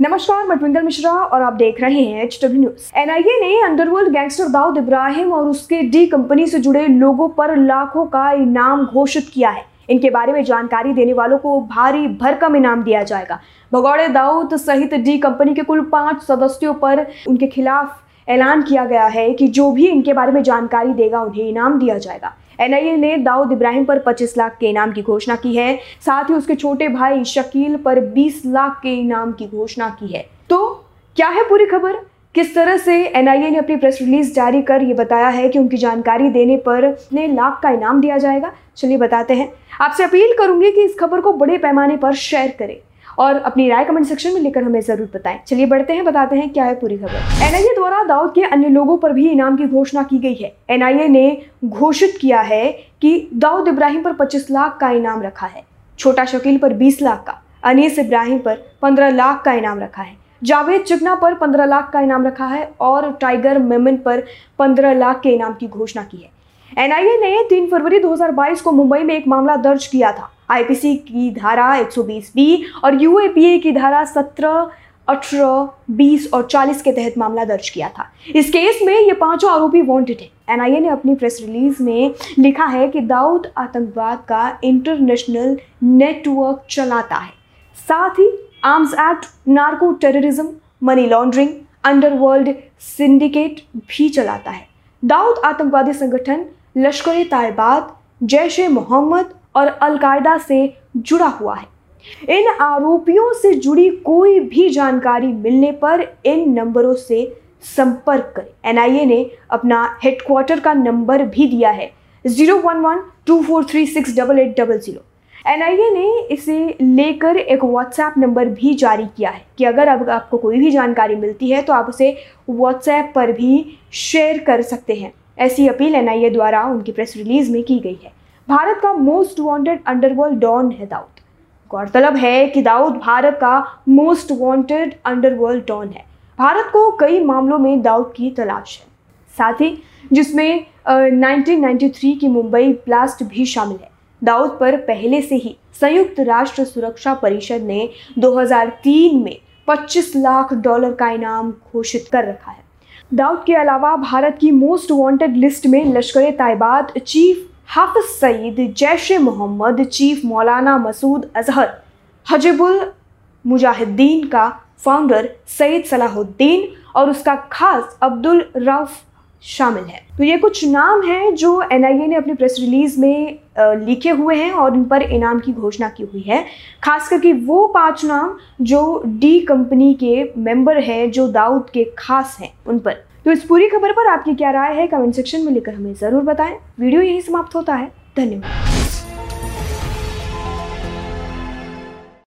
नमस्कार, मैं ट्विंकल मिश्रा और आप देख रहे हैं एच डब्ल्यू न्यूज़ एनआईए ने अंडरवर्ल्ड गैंगस्टर दाऊद इब्राहिम और उसके डी कंपनी से जुड़े लोगों पर लाखों का इनाम घोषित किया है। इनके बारे में जानकारी देने वालों को भारी भरकम इनाम दिया जाएगा। भगौड़े दाऊद सहित डी कंपनी के कुल पाँच सदस्यों पर उनके खिलाफ ऐलान किया गया है कि जो भी इनके बारे में जानकारी देगा, उन्हें इनाम दिया जाएगा। एनआईए ने दाऊद इब्राहिम पर 25 लाख के इनाम की घोषणा की है। साथ ही उसके छोटे भाई शकील पर 20 लाख के इनाम की घोषणा की है। तो क्या है पूरी खबर? किस तरह से एनआईए ने अपनी प्रेस रिलीज़ जारी कर ये बताया है कि उनकी जानकारी देने पर इतने लाख का इनाम दिया जाएगा? चलिए बताते हैं। आपसे अपील करूँगी कि इस खबर को बड़े पैमाने पर शेयर करें। और अपनी राय कमेंट सेक्शन में लिखकर हमें ज़रूर बताएँ। चलिए बढ़ते हैं, बताते हैं क्या है पूरी खबर। एनआईए द्वारा दाऊद के अन्य लोगों पर भी इनाम की घोषणा की गई है। एनआईए ने घोषित किया है कि दाऊद इब्राहिम पर 25 लाख का इनाम रखा है। छोटा शकील पर 20 लाख का, अनीस इब्राहिम पर 15 लाख का इनाम रखा है। जावेद चिकना पर 15 लाख का इनाम रखा है और टाइगर मेमन पर 15 लाख के इनाम की घोषणा की है। एनआईए ने 3 फरवरी 2022 को मुंबई में एक मामला दर्ज किया था। आईपीसी की धारा 120 बी और यूएपीए की धारा 17 अठारह, बीस और 40 के तहत मामला दर्ज किया था। इस केस में ये पाँचों आरोपी वांटेड है। एनआईए ने अपनी प्रेस रिलीज़ में लिखा है कि दाऊद आतंकवाद का इंटरनेशनल नेटवर्क चलाता है। साथ ही arms act, narco terrorism, money laundering, underworld syndicate भी चलाता है। दाऊद आतंकवादी संगठन लश्कर ए तायबात जैश ए मोहम्मद और अलकायदा से जुड़ा हुआ है। इन आरोपियों से जुड़ी कोई भी जानकारी मिलने पर इन नंबरों से संपर्क करें। एनआईए ने अपना हेडक्वार्टर का नंबर भी दिया है, zero one one two four three six double eight double zero. NIA ने इसे लेकर एक व्हाट्सएप नंबर भी जारी किया है कि अगर अब आपको कोई भी जानकारी मिलती है तो आप उसे व्हाट्सएप पर भी शेयर कर सकते हैं। ऐसी अपील एनआईए द्वारा उनकी प्रेस रिलीज़ में की गई है। भारत का मोस्ट वांटेड अंडरवर्ल्ड डॉन है दाऊद। गौरतलब है कि दाऊद भारत का मोस्ट वांटेड अंडरवर्ल्ड डॉन है। भारत को कई मामलों में दाऊद की तलाश है। साथ ही जिसमें नाइनटीन uh, की मुंबई ब्लास्ट भी शामिल है। दाऊद पर पहले से ही संयुक्त राष्ट्र सुरक्षा परिषद ने 2003 में 25 लाख डॉलर का इनाम घोषित कर रखा है। दाऊद के अलावा भारत की मोस्ट वांटेड लिस्ट में लश्कर तैयबात चीफ हाफिज सईद, जैश मोहम्मद, चीफ मौलाना मसूद अजहर, हजबुल मुजाहिदीन का फाउंडर सईद सलाहुद्दीन और उसका खास अब्दुल रऊफ शामिल है। तो ये कुछ नाम हैं जो एनआईए ने अपनी प्रेस रिलीज़ में लिखे हुए हैं और इन पर इनाम की घोषणा की हुई है। खास करके वो पाँच नाम जो डी कंपनी के मेंबर हैं, जो दाऊद के खास हैं, उन पर। तो इस पूरी खबर पर आपकी क्या राय है कमेंट सेक्शन में लिखकर हमें ज़रूर बताएँ। वीडियो यही समाप्त होता है। धन्यवाद।